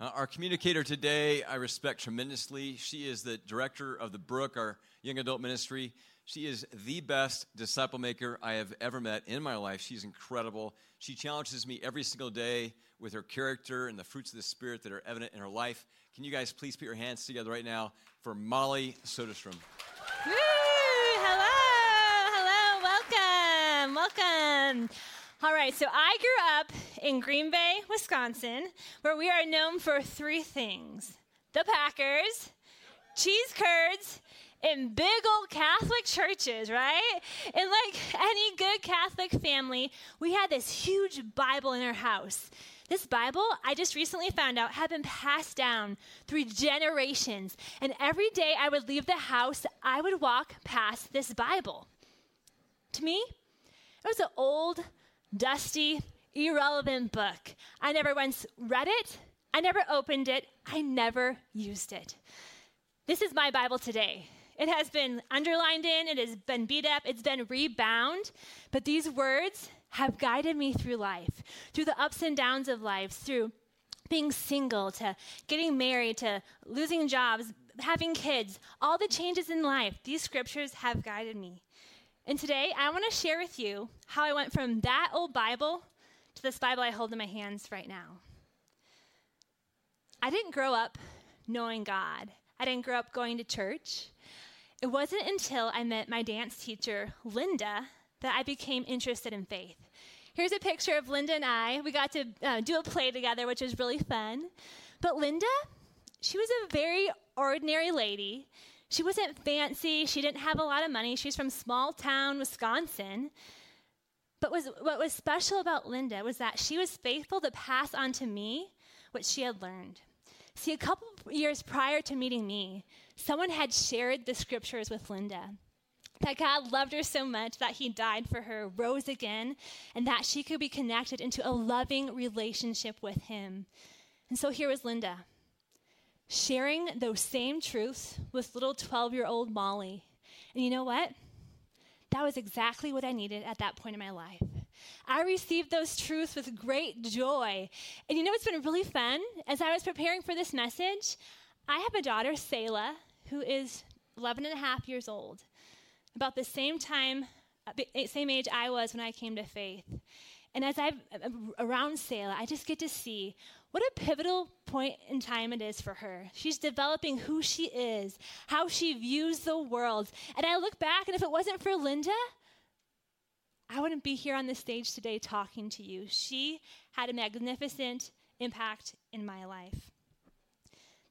Uh, our communicator today, I respect tremendously. She is the director of the Brook, our young adult ministry. She is the best disciple maker I have ever met in my life. She's incredible. She challenges me every single day with her character and the fruits of the Spirit that are evident in her life. Can you guys please put your hands together right now for Molly Soderstrom? Woo! Hello, hello, welcome, welcome. All right, so I grew up in Green Bay, Wisconsin, where we are known for three things the Packers, cheese curds, and big old Catholic churches, right? And like any good Catholic family, we had this huge Bible in our house. This Bible, I just recently found out, had been passed down through generations. And every day I would leave the house, I would walk past this Bible. To me, it was an old, dusty, irrelevant book. I never once read it, I never opened it, I never used it. This is my Bible today. It has been underlined in, it has been beat up, it's been rebound, but these words have guided me through life, through the ups and downs of life, through being single to getting married to losing jobs, having kids, all the changes in life. These scriptures have guided me. And today I want to share with you how I went from that old Bible to this Bible I hold in my hands right now. I didn't grow up knowing God. I didn't grow up going to church. It wasn't until I met my dance teacher, Linda, that I became interested in faith. Here's a picture of Linda and I. We got to uh, do a play together, which was really fun. But Linda, she was a very ordinary lady. She wasn't fancy. She didn't have a lot of money. She's from small town Wisconsin. But was, what was special about Linda was that she was faithful to pass on to me what she had learned. See, a couple years prior to meeting me, someone had shared the scriptures with Linda that God loved her so much that he died for her, rose again, and that she could be connected into a loving relationship with him. And so here was Linda, sharing those same truths with little 12 year old Molly. And you know what? That was exactly what I needed at that point in my life. I received those truths with great joy. And you know what's been really fun? As I was preparing for this message, I have a daughter, Selah, who is 11 and a half years old about the same time, uh, same age I was when I came to faith. And as I'm uh, around Selah, I just get to see what a pivotal point in time it is for her. She's developing who she is, how she views the world. And I look back, and if it wasn't for Linda, I wouldn't be here on the stage today talking to you. She had a magnificent impact in my life.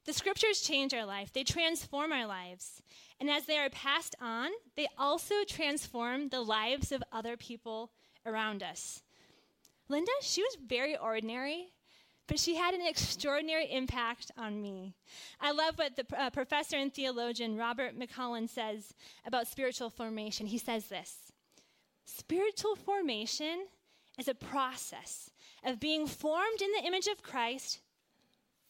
The scriptures change our life, they transform our lives. And as they are passed on, they also transform the lives of other people around us. Linda, she was very ordinary, but she had an extraordinary impact on me. I love what the uh, professor and theologian Robert Mulholland says about spiritual formation. He says this Spiritual formation is a process of being formed in the image of Christ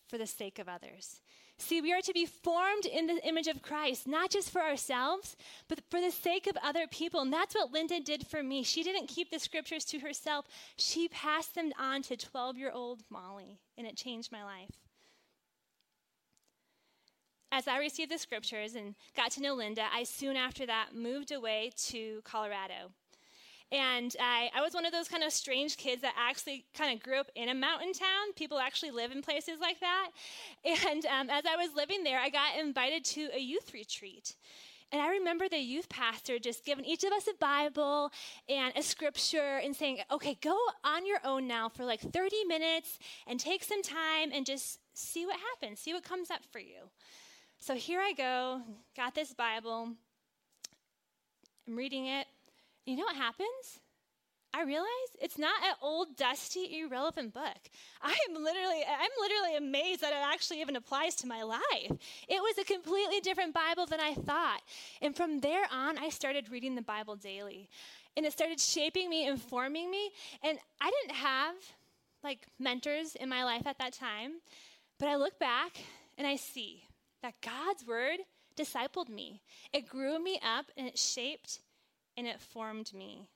for the sake of others. See, we are to be formed in the image of Christ, not just for ourselves, but for the sake of other people. And that's what Linda did for me. She didn't keep the scriptures to herself, she passed them on to 12 year old Molly, and it changed my life. As I received the scriptures and got to know Linda, I soon after that moved away to Colorado. And I, I was one of those kind of strange kids that actually kind of grew up in a mountain town. People actually live in places like that. And um, as I was living there, I got invited to a youth retreat. And I remember the youth pastor just giving each of us a Bible and a scripture and saying, okay, go on your own now for like 30 minutes and take some time and just see what happens, see what comes up for you. So here I go, got this Bible, I'm reading it, you know what happens? I realize it's not an old, dusty, irrelevant book. I am literally, I'm literally amazed that it actually even applies to my life. It was a completely different Bible than I thought. And from there on, I started reading the Bible daily. And it started shaping me, informing me. And I didn't have like mentors in my life at that time. But I look back and I see that God's word discipled me. It grew me up and it shaped and it formed me.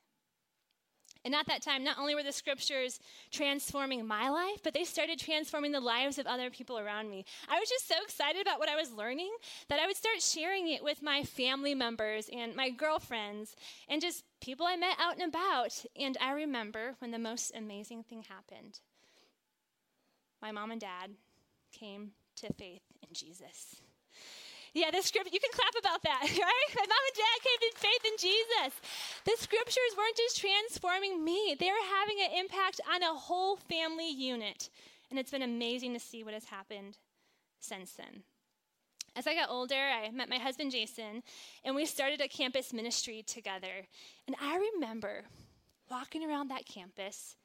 And at that time, not only were the scriptures transforming my life, but they started transforming the lives of other people around me. I was just so excited about what I was learning that I would start sharing it with my family members and my girlfriends and just people I met out and about. And I remember when the most amazing thing happened. My mom and dad came to faith in Jesus. Yeah, the script, you can clap about that, right? My mom and dad came to faith in Jesus. The scriptures weren't just transforming me, they were having an impact on a whole family unit. And it's been amazing to see what has happened since then. As I got older, I met my husband Jason, and we started a campus ministry together. And I remember walking around that campus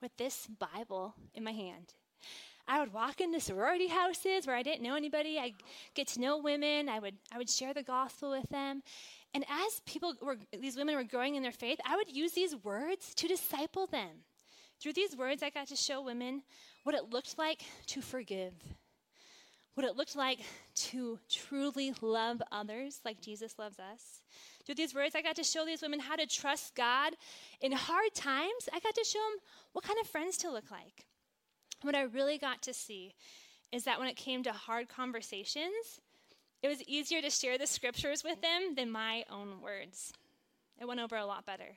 with this Bible in my hand. I would walk into sorority houses where I didn't know anybody. I'd get to know women. I would, I would share the gospel with them. And as people were, these women were growing in their faith, I would use these words to disciple them. Through these words, I got to show women what it looked like to forgive, what it looked like to truly love others like Jesus loves us. Through these words, I got to show these women how to trust God in hard times. I got to show them what kind of friends to look like. What I really got to see is that when it came to hard conversations, it was easier to share the scriptures with them than my own words. It went over a lot better.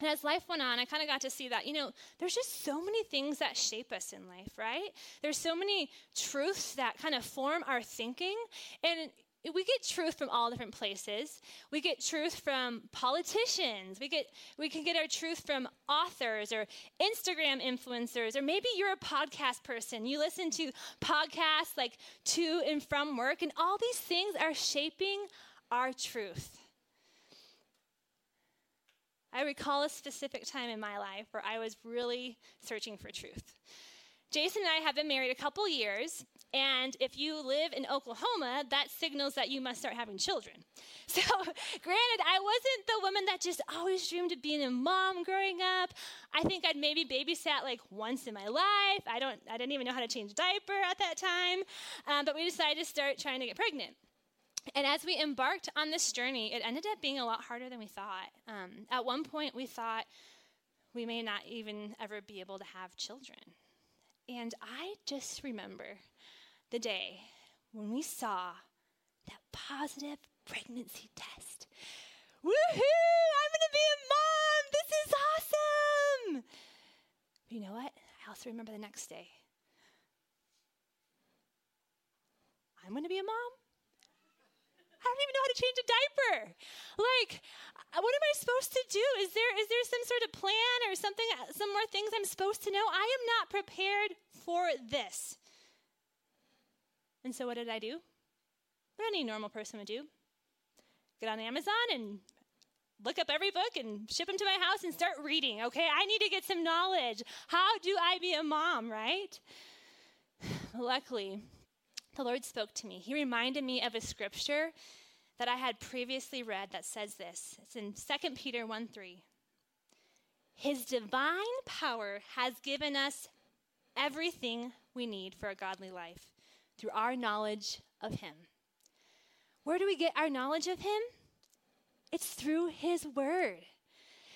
And as life went on, I kind of got to see that, you know, there's just so many things that shape us in life, right? There's so many truths that kind of form our thinking. And we get truth from all different places. We get truth from politicians. We get we can get our truth from authors or Instagram influencers or maybe you're a podcast person. You listen to podcasts like to and from work and all these things are shaping our truth. I recall a specific time in my life where I was really searching for truth. Jason and I have been married a couple years, and if you live in Oklahoma, that signals that you must start having children. So, granted, I wasn't the woman that just always dreamed of being a mom growing up. I think I'd maybe babysat like once in my life. I don't, I didn't even know how to change a diaper at that time. Um, but we decided to start trying to get pregnant. And as we embarked on this journey, it ended up being a lot harder than we thought. Um, at one point, we thought we may not even ever be able to have children. And I just remember the day when we saw that positive pregnancy test. Woohoo! I'm going to be a mom! This is awesome! But you know what? I also remember the next day. I'm going to be a mom? I don't even know how to change a diaper. Like, uh, what am I supposed to do? Is there is there some sort of plan or something uh, some more things I'm supposed to know? I am not prepared for this. And so what did I do? What any normal person would do. Get on Amazon and look up every book and ship them to my house and start reading. Okay, I need to get some knowledge. How do I be a mom, right? Luckily, the Lord spoke to me. He reminded me of a scripture that I had previously read that says this. It's in 2 Peter 1 3. His divine power has given us everything we need for a godly life through our knowledge of Him. Where do we get our knowledge of Him? It's through His Word.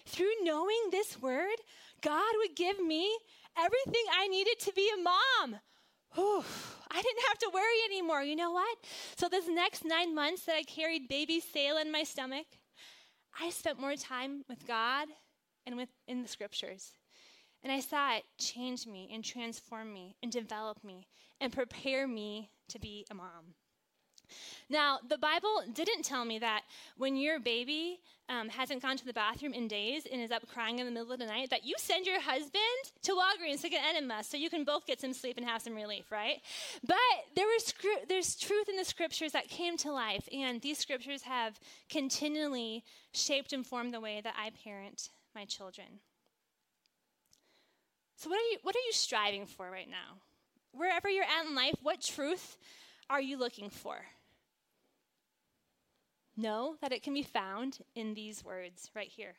Through knowing this Word, God would give me everything I needed to be a mom. Whew, I didn't have to worry anymore. You know what? So, this next nine months that I carried baby Selah in my stomach, I spent more time with God and with in the scriptures. And I saw it change me and transform me and develop me and prepare me to be a mom. Now, the Bible didn't tell me that when your baby um, hasn't gone to the bathroom in days and is up crying in the middle of the night, that you send your husband to Walgreens to get enema so you can both get some sleep and have some relief, right? But there was there's truth in the scriptures that came to life, and these scriptures have continually shaped and formed the way that I parent my children. So, what are you, what are you striving for right now? Wherever you're at in life, what truth are you looking for? Know that it can be found in these words right here.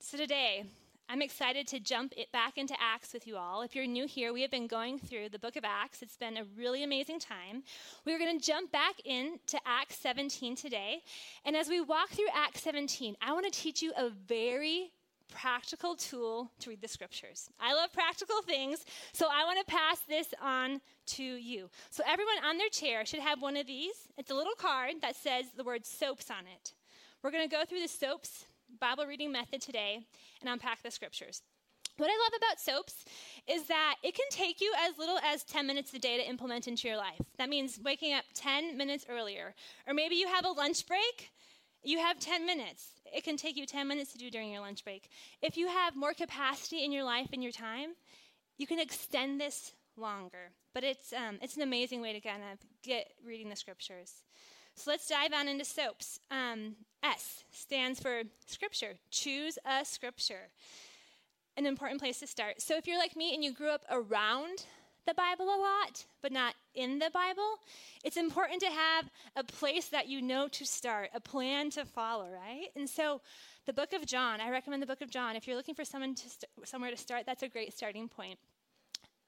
So, today, I'm excited to jump it back into Acts with you all. If you're new here, we have been going through the book of Acts. It's been a really amazing time. We're going to jump back into Acts 17 today. And as we walk through Acts 17, I want to teach you a very practical tool to read the scriptures. I love practical things, so I want to pass this on to you. So, everyone on their chair should have one of these. It's a little card that says the word soaps on it. We're going to go through the soaps Bible reading method today and unpack the scriptures. What I love about soaps is that it can take you as little as 10 minutes a day to implement into your life. That means waking up 10 minutes earlier. Or maybe you have a lunch break, you have 10 minutes. It can take you 10 minutes to do during your lunch break. If you have more capacity in your life and your time, you can extend this longer. But it's, um, it's an amazing way to kind of get reading the scriptures. So let's dive on into soaps. Um, S stands for scripture. Choose a scripture an important place to start. So if you're like me and you grew up around the Bible a lot, but not in the Bible, it's important to have a place that you know to start, a plan to follow, right? And so the book of John, I recommend the book of John. If you're looking for someone to st- somewhere to start, that's a great starting point.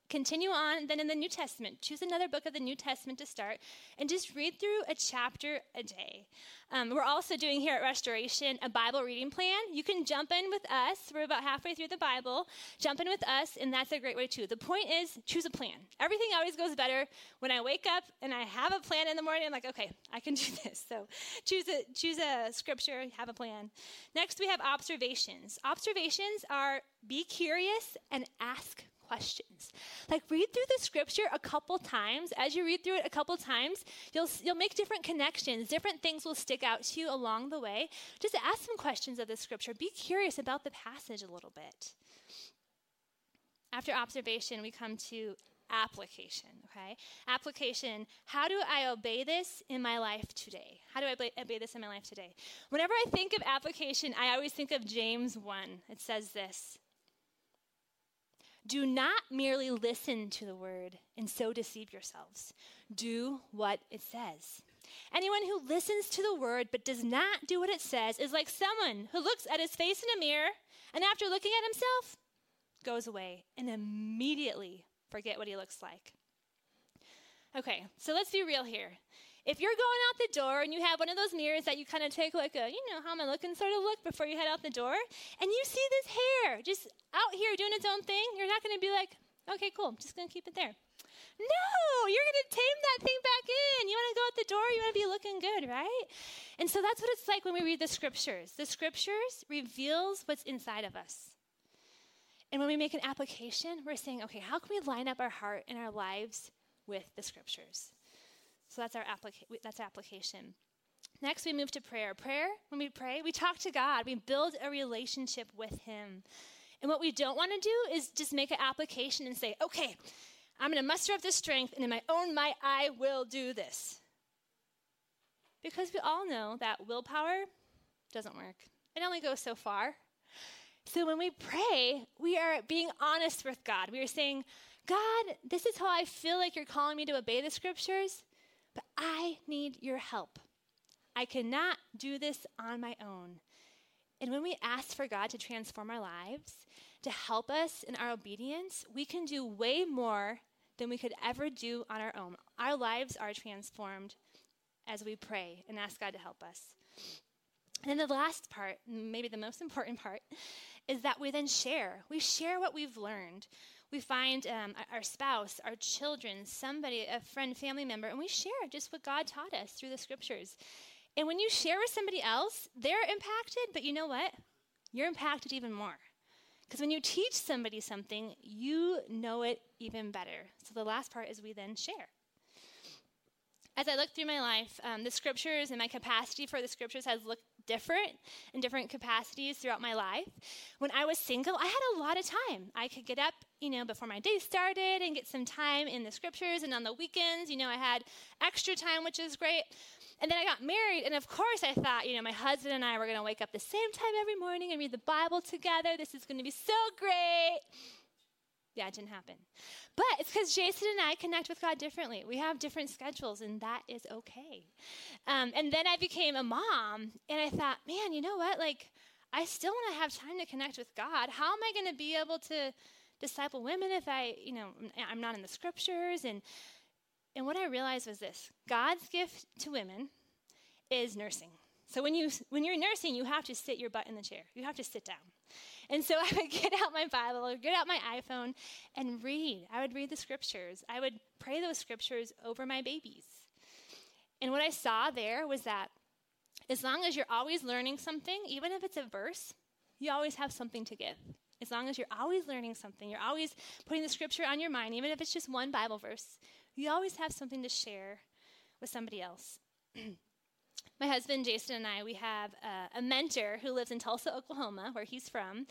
Continue on then in the New Testament. Choose another book of the New Testament to start and just read through a chapter a day. Um, we're also doing here at Restoration a Bible reading plan. You can jump in with us. We're about halfway through the Bible. Jump in with us, and that's a great way too. The point is, choose a plan. Everything always goes better when I wake up and I have a plan in the morning. I'm like, okay, I can do this. So choose a choose a scripture, have a plan. Next, we have observations. Observations are be curious and ask questions. Like read through the scripture a couple times. As you read through it a couple times, you'll you'll make different connections. Different things will stick out to you along the way. Just ask some questions of the scripture. Be curious about the passage a little bit. After observation, we come to application, okay? Application, how do I obey this in my life today? How do I obey this in my life today? Whenever I think of application, I always think of James 1. It says this do not merely listen to the word and so deceive yourselves. Do what it says. Anyone who listens to the word but does not do what it says is like someone who looks at his face in a mirror and after looking at himself goes away and immediately forget what he looks like. Okay, so let's be real here. If you're going out the door and you have one of those mirrors that you kind of take like a, you know, how am I looking sort of look before you head out the door, and you see this hair just out here doing its own thing, you're not going to be like, okay, cool, just going to keep it there. No, you're going to tame that thing back in. You want to go out the door, you want to be looking good, right? And so that's what it's like when we read the scriptures. The scriptures reveals what's inside of us. And when we make an application, we're saying, okay, how can we line up our heart and our lives with the scriptures? So that's our applica- that's application. Next, we move to prayer. Prayer, when we pray, we talk to God. We build a relationship with Him. And what we don't want to do is just make an application and say, okay, I'm going to muster up this strength, and in my own might, I will do this. Because we all know that willpower doesn't work, it only goes so far. So when we pray, we are being honest with God. We are saying, God, this is how I feel like you're calling me to obey the scriptures. But I need your help. I cannot do this on my own. And when we ask for God to transform our lives, to help us in our obedience, we can do way more than we could ever do on our own. Our lives are transformed as we pray and ask God to help us. And then the last part, maybe the most important part, is that we then share. We share what we've learned we find um, our spouse, our children, somebody, a friend, family member, and we share just what God taught us through the scriptures. And when you share with somebody else, they're impacted, but you know what? You're impacted even more. Because when you teach somebody something, you know it even better. So the last part is we then share. As I look through my life, um, the scriptures and my capacity for the scriptures has looked different in different capacities throughout my life. When I was single, I had a lot of time. I could get up, you know, before my day started and get some time in the scriptures. And on the weekends, you know, I had extra time, which is great. And then I got married, and of course, I thought, you know, my husband and I were going to wake up the same time every morning and read the Bible together. This is going to be so great. Yeah, it didn't happen. But it's because Jason and I connect with God differently. We have different schedules, and that is okay. Um, and then I became a mom, and I thought, man, you know what? Like, I still want to have time to connect with God. How am I going to be able to disciple women if I, you know, I'm not in the scriptures? And and what I realized was this: God's gift to women is nursing. So when you when you're nursing, you have to sit your butt in the chair. You have to sit down. And so I would get out my Bible, or get out my iPhone, and read. I would read the scriptures. I would pray those scriptures over my babies. And what I saw there was that as long as you're always learning something, even if it's a verse, you always have something to give. As long as you're always learning something, you're always putting the scripture on your mind, even if it's just one Bible verse, you always have something to share with somebody else. My husband Jason and I, we have a, a mentor who lives in Tulsa, Oklahoma, where he's from.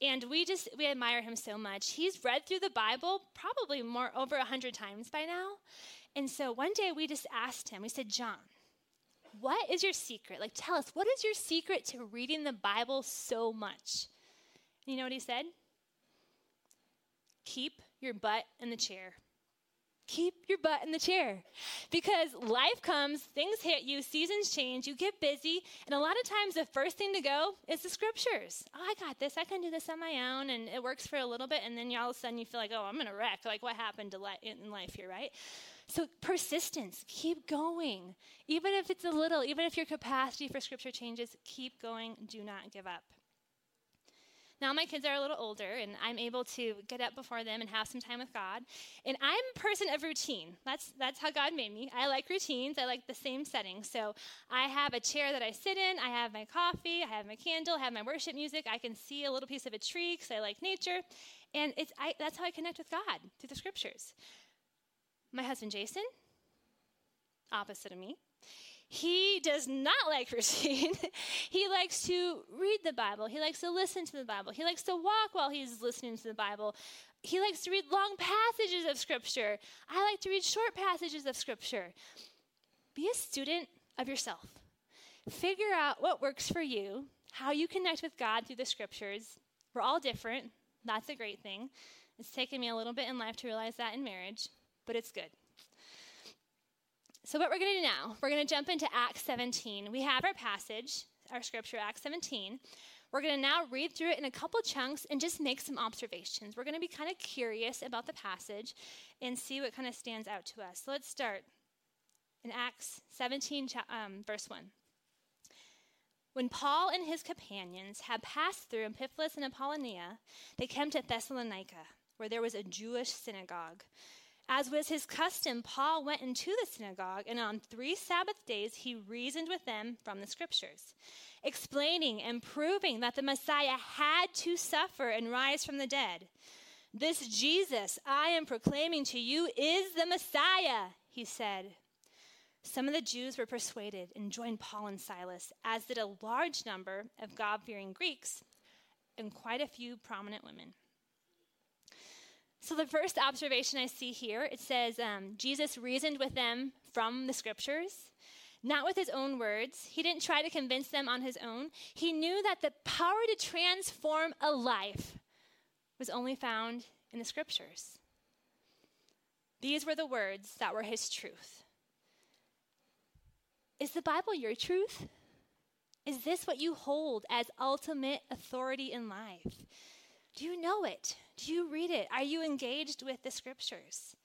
And we just we admire him so much. He's read through the Bible probably more over a hundred times by now. And so one day we just asked him, we said, John, what is your secret? Like, tell us, what is your secret to reading the Bible so much? You know what he said? Keep your butt in the chair. Keep your butt in the chair. Because life comes, things hit you, seasons change, you get busy, and a lot of times the first thing to go is the scriptures. Oh, I got this. I can do this on my own, and it works for a little bit, and then all of a sudden you feel like, oh, I'm to wreck. Like, what happened to li- in life here, right? So, persistence, keep going. Even if it's a little, even if your capacity for scripture changes, keep going. Do not give up. Now my kids are a little older and I'm able to get up before them and have some time with God. And I'm a person of routine. That's that's how God made me. I like routines. I like the same setting. So I have a chair that I sit in, I have my coffee, I have my candle, I have my worship music. I can see a little piece of a tree cuz I like nature. And it's I, that's how I connect with God through the scriptures. My husband Jason, opposite of me. He does not like routine. he likes to read the Bible. He likes to listen to the Bible. He likes to walk while he's listening to the Bible. He likes to read long passages of Scripture. I like to read short passages of Scripture. Be a student of yourself. Figure out what works for you, how you connect with God through the Scriptures. We're all different. That's a great thing. It's taken me a little bit in life to realize that in marriage but it's good. So, what we're going to do now, we're going to jump into Acts 17. We have our passage, our scripture, Acts 17. We're going to now read through it in a couple chunks and just make some observations. We're going to be kind of curious about the passage and see what kind of stands out to us. So, let's start in Acts 17, um, verse 1. When Paul and his companions had passed through Amphipolis and Apollonia, they came to Thessalonica, where there was a Jewish synagogue. As was his custom, Paul went into the synagogue, and on three Sabbath days he reasoned with them from the scriptures, explaining and proving that the Messiah had to suffer and rise from the dead. This Jesus I am proclaiming to you is the Messiah, he said. Some of the Jews were persuaded and joined Paul and Silas, as did a large number of God fearing Greeks and quite a few prominent women. So, the first observation I see here it says um, Jesus reasoned with them from the scriptures, not with his own words. He didn't try to convince them on his own. He knew that the power to transform a life was only found in the scriptures. These were the words that were his truth. Is the Bible your truth? Is this what you hold as ultimate authority in life? Do you know it? Do you read it? Are you engaged with the scriptures?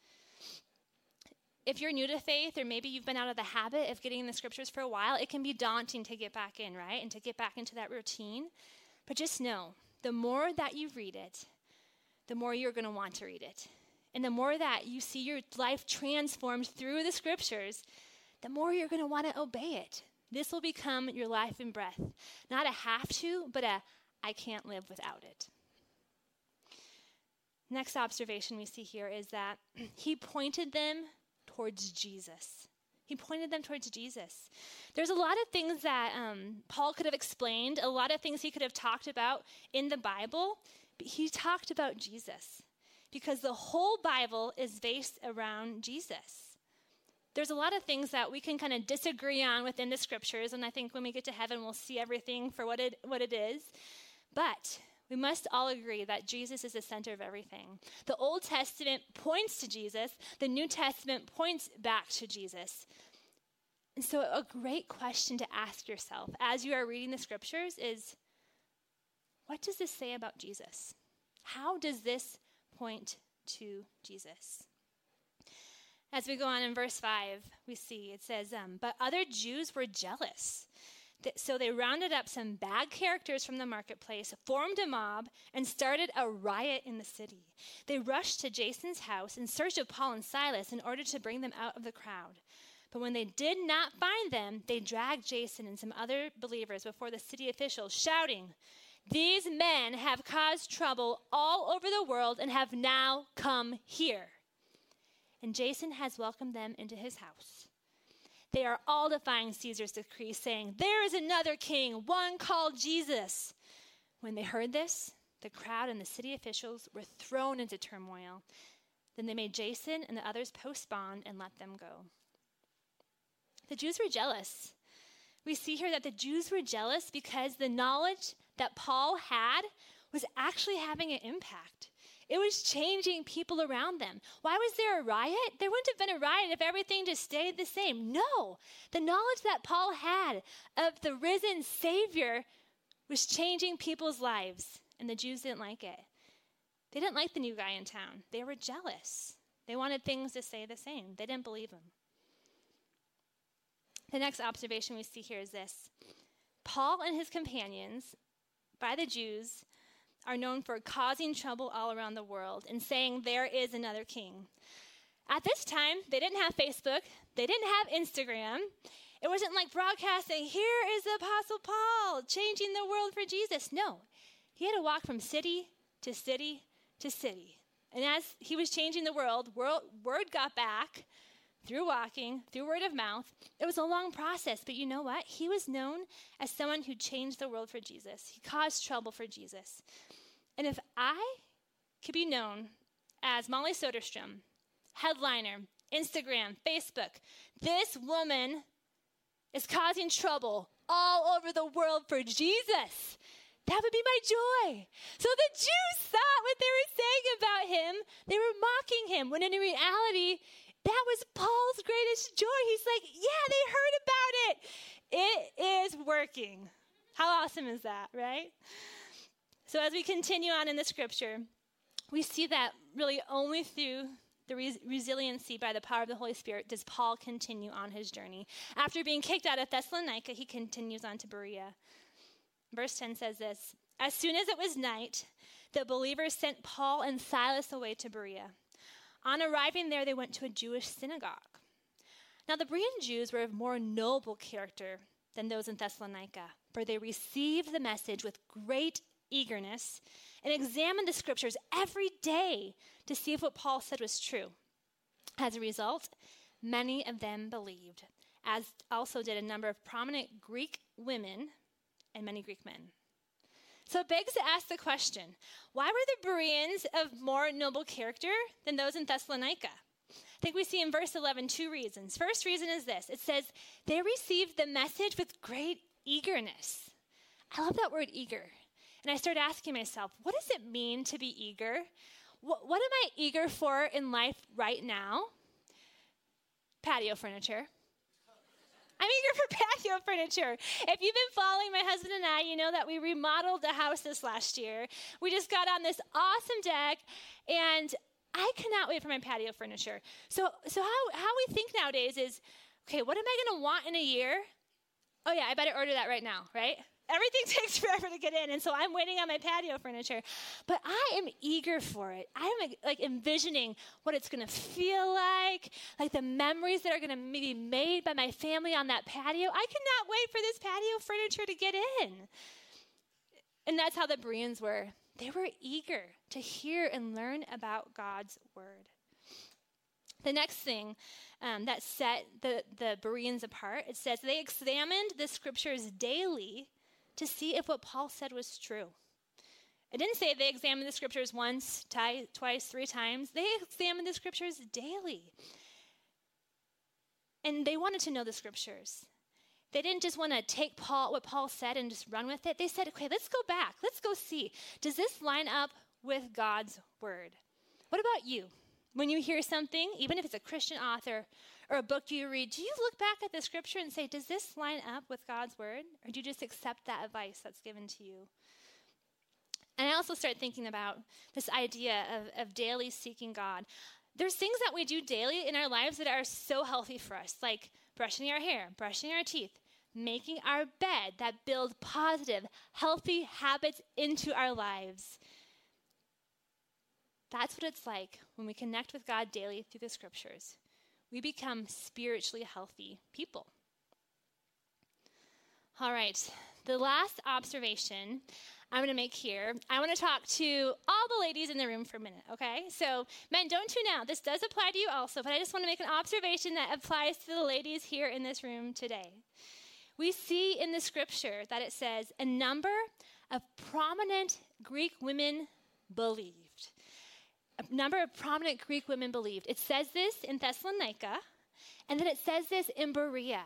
If you're new to faith, or maybe you've been out of the habit of getting in the scriptures for a while, it can be daunting to get back in, right? And to get back into that routine. But just know the more that you read it, the more you're going to want to read it. And the more that you see your life transformed through the scriptures, the more you're going to want to obey it. This will become your life and breath. Not a have to, but a I can't live without it. Next observation we see here is that he pointed them towards Jesus. He pointed them towards Jesus. There's a lot of things that um, Paul could have explained, a lot of things he could have talked about in the Bible, but he talked about Jesus because the whole Bible is based around Jesus. There's a lot of things that we can kind of disagree on within the scriptures, and I think when we get to heaven, we'll see everything for what it, what it is. But we must all agree that Jesus is the center of everything. The Old Testament points to Jesus, the New Testament points back to Jesus. And so, a great question to ask yourself as you are reading the scriptures is what does this say about Jesus? How does this point to Jesus? As we go on in verse 5, we see it says, um, But other Jews were jealous So they rounded up some bad characters from the marketplace, formed a mob, and started a riot in the city. They rushed to Jason's house in search of Paul and Silas in order to bring them out of the crowd. But when they did not find them, they dragged Jason and some other believers before the city officials, shouting, These men have caused trouble all over the world and have now come here. And Jason has welcomed them into his house. They are all defying Caesar's decree, saying, There is another king, one called Jesus. When they heard this, the crowd and the city officials were thrown into turmoil. Then they made Jason and the others post bond and let them go. The Jews were jealous. We see here that the Jews were jealous because the knowledge that Paul had was actually having an impact. It was changing people around them. Why was there a riot? There wouldn't have been a riot if everything just stayed the same. No. The knowledge that Paul had of the risen Savior was changing people's lives, and the Jews didn't like it. They didn't like the new guy in town. They were jealous. They wanted things to stay the same. They didn't believe him. The next observation we see here is this Paul and his companions, by the Jews, are known for causing trouble all around the world and saying there is another king. At this time, they didn't have Facebook, they didn't have Instagram. It wasn't like broadcasting, here is the Apostle Paul changing the world for Jesus. No, he had to walk from city to city to city. And as he was changing the world, word got back through walking, through word of mouth. It was a long process, but you know what? He was known as someone who changed the world for Jesus. He caused trouble for Jesus. And if I could be known as Molly Soderstrom, headliner, Instagram, Facebook, this woman is causing trouble all over the world for Jesus. That would be my joy. So the Jews thought what they were saying about him, they were mocking him, when in reality, that was Paul's greatest joy. He's like, yeah, they heard about it. It is working. How awesome is that, right? So, as we continue on in the scripture, we see that really only through the res- resiliency by the power of the Holy Spirit does Paul continue on his journey. After being kicked out of Thessalonica, he continues on to Berea. Verse 10 says this As soon as it was night, the believers sent Paul and Silas away to Berea. On arriving there, they went to a Jewish synagogue. Now, the Berean Jews were of more noble character than those in Thessalonica, for they received the message with great eagerness and examined the scriptures every day to see if what Paul said was true. As a result, many of them believed, as also did a number of prominent Greek women and many Greek men. So it begs to ask the question why were the Bereans of more noble character than those in Thessalonica? I think we see in verse 11 two reasons. First reason is this it says, they received the message with great eagerness. I love that word eager. And I started asking myself, what does it mean to be eager? What, what am I eager for in life right now? Patio furniture. I'm eager for patio furniture. If you've been following my husband and I, you know that we remodeled the house this last year. We just got on this awesome deck, and I cannot wait for my patio furniture. So, so how, how we think nowadays is, okay, what am I going to want in a year? Oh yeah, I better order that right now, right? Everything takes forever to get in, and so I'm waiting on my patio furniture. But I am eager for it. I'm like envisioning what it's going to feel like, like the memories that are going to be made by my family on that patio. I cannot wait for this patio furniture to get in. And that's how the Bereans were. They were eager to hear and learn about God's word. The next thing um, that set the, the Bereans apart, it says they examined the scriptures daily to see if what Paul said was true. It didn't say they examined the scriptures once, t- twice, three times. They examined the scriptures daily. And they wanted to know the scriptures. They didn't just want to take Paul what Paul said and just run with it. They said, "Okay, let's go back. Let's go see. Does this line up with God's word?" What about you? When you hear something, even if it's a Christian author or a book you read, do you look back at the scripture and say, does this line up with God's word? Or do you just accept that advice that's given to you? And I also start thinking about this idea of, of daily seeking God. There's things that we do daily in our lives that are so healthy for us, like brushing our hair, brushing our teeth. making our bed that build positive, healthy habits into our lives. That's what it's like when we connect with God daily through the scriptures. We become spiritually healthy people. All right, the last observation I'm going to make here, I want to talk to all the ladies in the room for a minute, okay? So, men, don't tune out. This does apply to you also, but I just want to make an observation that applies to the ladies here in this room today. We see in the scripture that it says a number of prominent Greek women believed. A number of prominent Greek women believed. It says this in Thessalonica, and then it says this in Berea.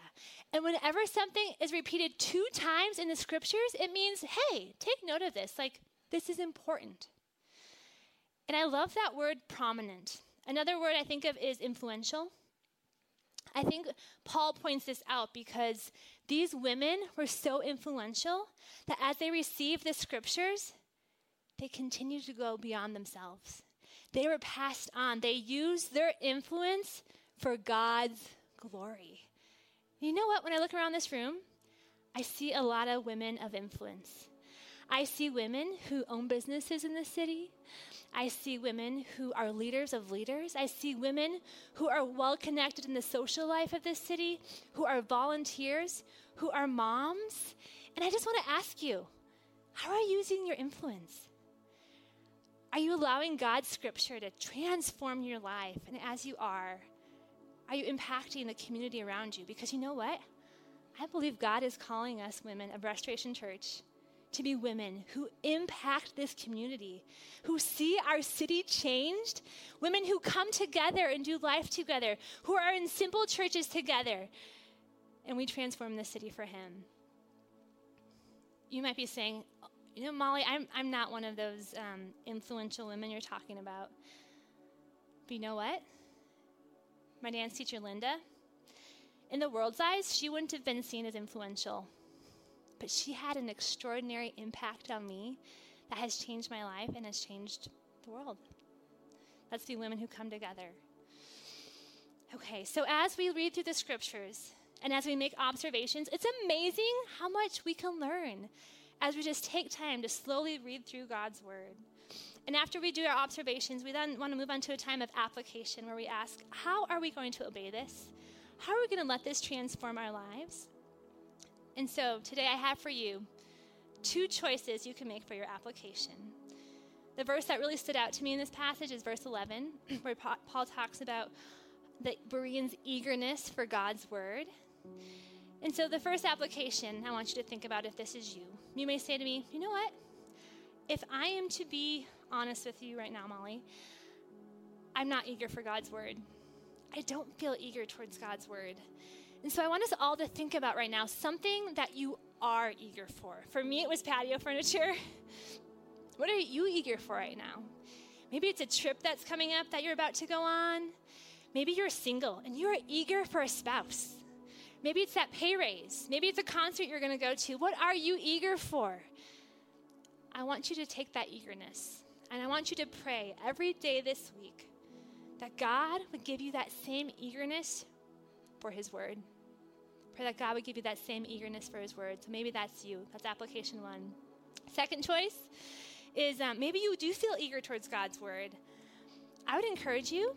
And whenever something is repeated two times in the scriptures, it means, hey, take note of this. Like, this is important. And I love that word prominent. Another word I think of is influential. I think Paul points this out because these women were so influential that as they received the scriptures, they continued to go beyond themselves. They were passed on. They used their influence for God's glory. You know what? When I look around this room, I see a lot of women of influence. I see women who own businesses in the city. I see women who are leaders of leaders. I see women who are well connected in the social life of this city, who are volunteers, who are moms. And I just want to ask you how are you using your influence? Are you allowing God's scripture to transform your life? And as you are, are you impacting the community around you? Because you know what? I believe God is calling us women of Restoration Church to be women who impact this community, who see our city changed, women who come together and do life together, who are in simple churches together, and we transform the city for Him. You might be saying, you know, Molly, I'm, I'm not one of those um, influential women you're talking about. But you know what? my dance teacher, Linda, in the world's eyes, she wouldn't have been seen as influential. But she had an extraordinary impact on me that has changed my life and has changed the world. Let's be women who come together. Okay, so as we read through the scriptures and as we make observations, it's amazing how much we can learn as we just take time to slowly read through God's word. And after we do our observations, we then want to move on to a time of application where we ask, how are we going to obey this? How are we going to let this transform our lives? And so today I have for you two choices you can make for your application. The verse that really stood out to me in this passage is verse 11, where Paul talks about the Bereans' eagerness for God's word. And so, the first application I want you to think about if this is you, you may say to me, you know what? If I am to be honest with you right now, Molly. I'm not eager for God's word. I don't feel eager towards God's word. And so I want us all to think about right now something that you are eager for. For me, it was patio furniture. What are you eager for right now? Maybe it's a trip that's coming up that you're about to go on. Maybe you're single and you're eager for a spouse. Maybe it's that pay raise. Maybe it's a concert you're going to go to. What are you eager for? I want you to take that eagerness and I want you to pray every day this week that God would give you that same eagerness for His Word. Pray that God would give you that same eagerness for His Word. So maybe that's you. That's application one. Second choice is um, maybe you do feel eager towards God's Word. I would encourage you,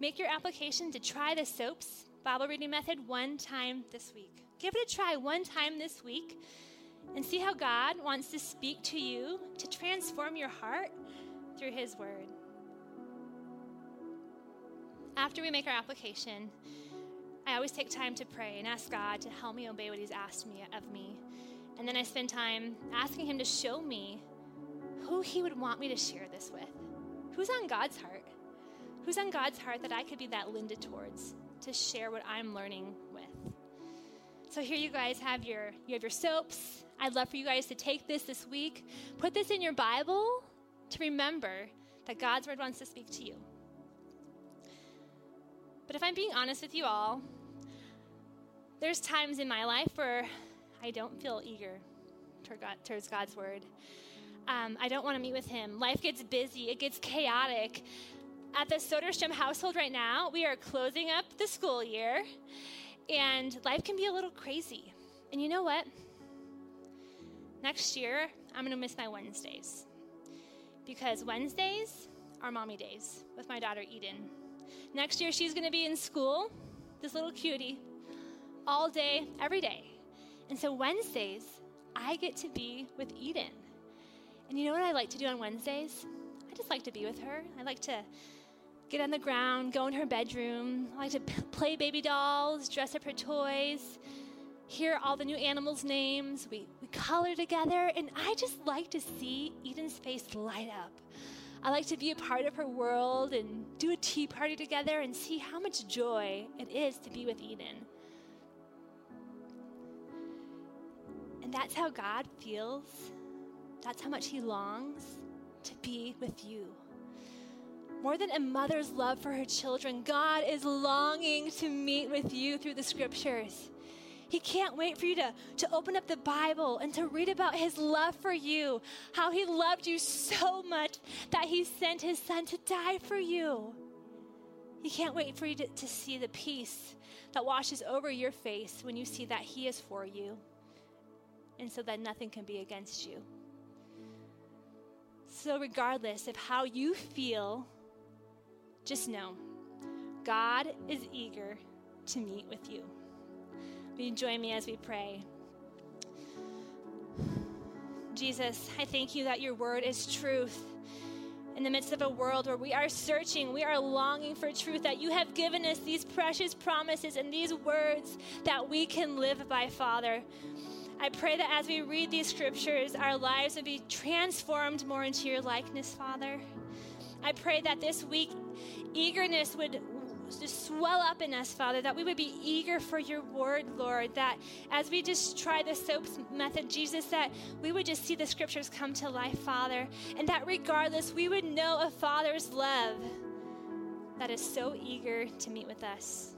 make your application to try the SOAPS Bible reading method one time this week. Give it a try one time this week and see how God wants to speak to you to transform your heart through His Word. After we make our application, I always take time to pray and ask God to help me obey what He's asked me of me. And then I spend time asking Him to show me who He would want me to share this with. Who's on God's heart? Who's on God's heart that I could be that Linda towards to share what I'm learning with? So here you guys have your you have your soaps, I'd love for you guys to take this this week, put this in your Bible to remember that God's word wants to speak to you. But if I'm being honest with you all, there's times in my life where I don't feel eager towards God's word. Um, I don't want to meet with Him. Life gets busy, it gets chaotic. At the Soderstrom household right now, we are closing up the school year, and life can be a little crazy. And you know what? Next year, I'm to miss my Wednesdays. Because Wednesdays are mommy days with my daughter Eden. Next year, she's to be in school, this little cutie, all day, every day. And so Wednesdays, I get to be with Eden. And you know what I like to do on Wednesdays? I just like to be with her. I like to get on the ground, go in her bedroom. I like to play baby dolls, dress up her toys, hear all the new animals' names. We, we color together, and I just like to see Eden's face light up. I like to be a part of her world and do a tea party together and see how much joy it is to be with Eden. And that's how God feels. That's how much He longs to be with you. More than a mother's love for her children, God is longing to meet with you through the scriptures. He can't wait for you to, to open up the Bible and to read about his love for you, how he loved you so much that he sent his son to die for you. He can't wait for you to, to see the peace that washes over your face when you see that he is for you, and so that nothing can be against you. So, regardless of how you feel, just know God is eager to meet with you. Will you join me as we pray? Jesus, I thank you that your word is truth. In the midst of a world where we are searching, we are longing for truth, that you have given us these precious promises and these words that we can live by, Father. I pray that as we read these scriptures, our lives would be transformed more into your likeness, Father. I pray that this week eagerness would just swell up in us, Father, that we would be eager for your word, Lord, that as we just try the SOAPS method, Jesus, that we would just see the scriptures come to life, Father, and that regardless, we would know a Father's love that is so eager to meet with us.